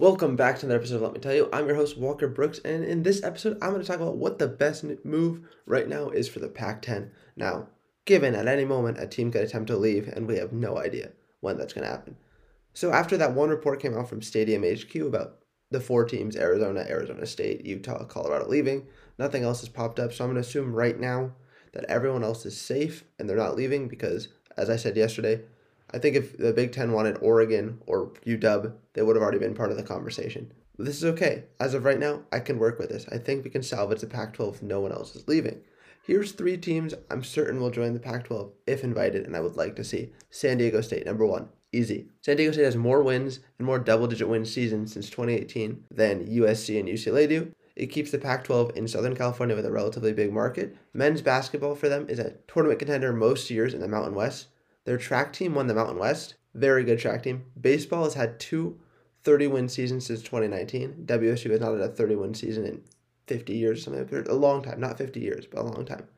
Welcome back to another episode of Let Me Tell You. I'm your host, Walker Brooks, and in this episode, I'm going to talk about what the best move right now is for the Pac 10. Now, given at any moment a team could attempt to leave, and we have no idea when that's going to happen. So, after that one report came out from Stadium HQ about the four teams Arizona, Arizona State, Utah, Colorado leaving, nothing else has popped up. So, I'm going to assume right now that everyone else is safe and they're not leaving because, as I said yesterday, I think if the Big Ten wanted Oregon or UW, they would have already been part of the conversation. But this is okay. As of right now, I can work with this. I think we can salvage the Pac 12 if no one else is leaving. Here's three teams I'm certain will join the Pac 12 if invited, and I would like to see. San Diego State, number one. Easy. San Diego State has more wins and more double digit win seasons since 2018 than USC and UCLA do. It keeps the Pac 12 in Southern California with a relatively big market. Men's basketball for them is a tournament contender most years in the Mountain West. Their track team won the Mountain West. Very good track team. Baseball has had two 30 win seasons since 2019. WSU has not had a 30 win season in 50 years or something. A long time. Not 50 years, but a long time.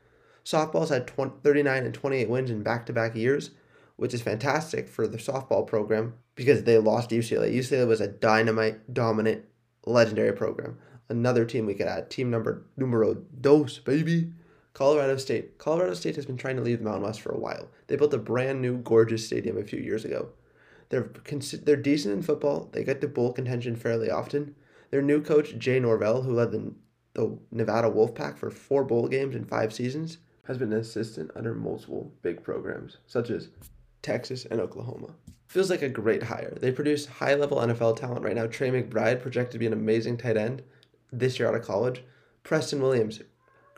Softball's had 20, 39 and 28 wins in back to back years, which is fantastic for the softball program because they lost UCLA. UCLA was a dynamite, dominant, legendary program. Another team we could add. Team number numero dos, baby. Colorado State. Colorado State has been trying to leave the Mountain West for a while. They built a brand new, gorgeous stadium a few years ago. They're they're decent in football. They get to bowl contention fairly often. Their new coach Jay Norvell, who led the the Nevada Wolfpack for four bowl games in five seasons, has been an assistant under multiple big programs such as Texas and Oklahoma. Feels like a great hire. They produce high level NFL talent right now. Trey McBride projected to be an amazing tight end this year out of college. Preston Williams,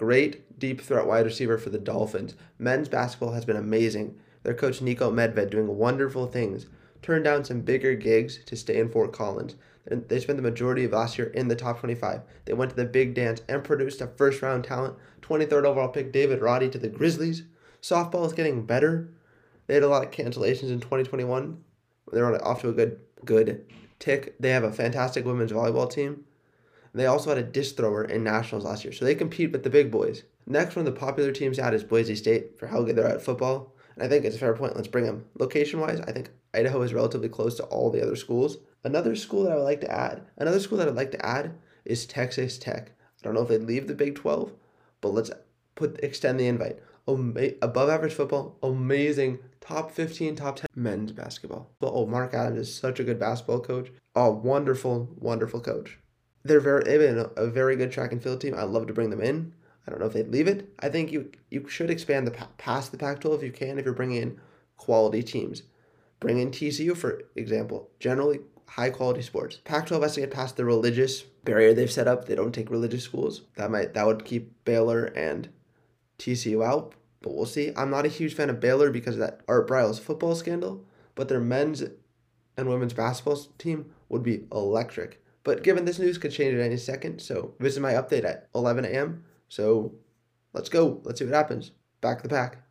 Great deep threat wide receiver for the Dolphins. Men's basketball has been amazing. Their coach Niko Medved doing wonderful things. Turned down some bigger gigs to stay in Fort Collins. And they spent the majority of last year in the top 25. They went to the big dance and produced a first round talent. 23rd overall pick David Roddy to the Grizzlies. Softball is getting better. They had a lot of cancellations in 2021. They're off to a good good tick. They have a fantastic women's volleyball team. They also had a disc thrower in nationals last year, so they compete with the big boys. Next one of the popular teams add is Boise State for how good they're at football. And I think it's a fair point. Let's bring them. Location wise, I think Idaho is relatively close to all the other schools. Another school that I would like to add, another school that I'd like to add is Texas Tech. I don't know if they'd leave the Big 12, but let's put extend the invite. above average football, amazing top 15, top 10 men's basketball. But oh, Mark Adams is such a good basketball coach. Oh, wonderful, wonderful coach they're very they've been a very good track and field team. I'd love to bring them in. I don't know if they'd leave it. I think you you should expand the past the Pac-12 if you can. If you're bringing in quality teams, bring in TCU for example. Generally high quality sports. Pac-12 has to get past the religious barrier they've set up. They don't take religious schools. That might that would keep Baylor and TCU out. But we'll see. I'm not a huge fan of Baylor because of that Art Briles football scandal. But their men's and women's basketball team would be electric. But given this news could change at any second, so this is my update at 11 a.m. So let's go. Let's see what happens. Back the pack.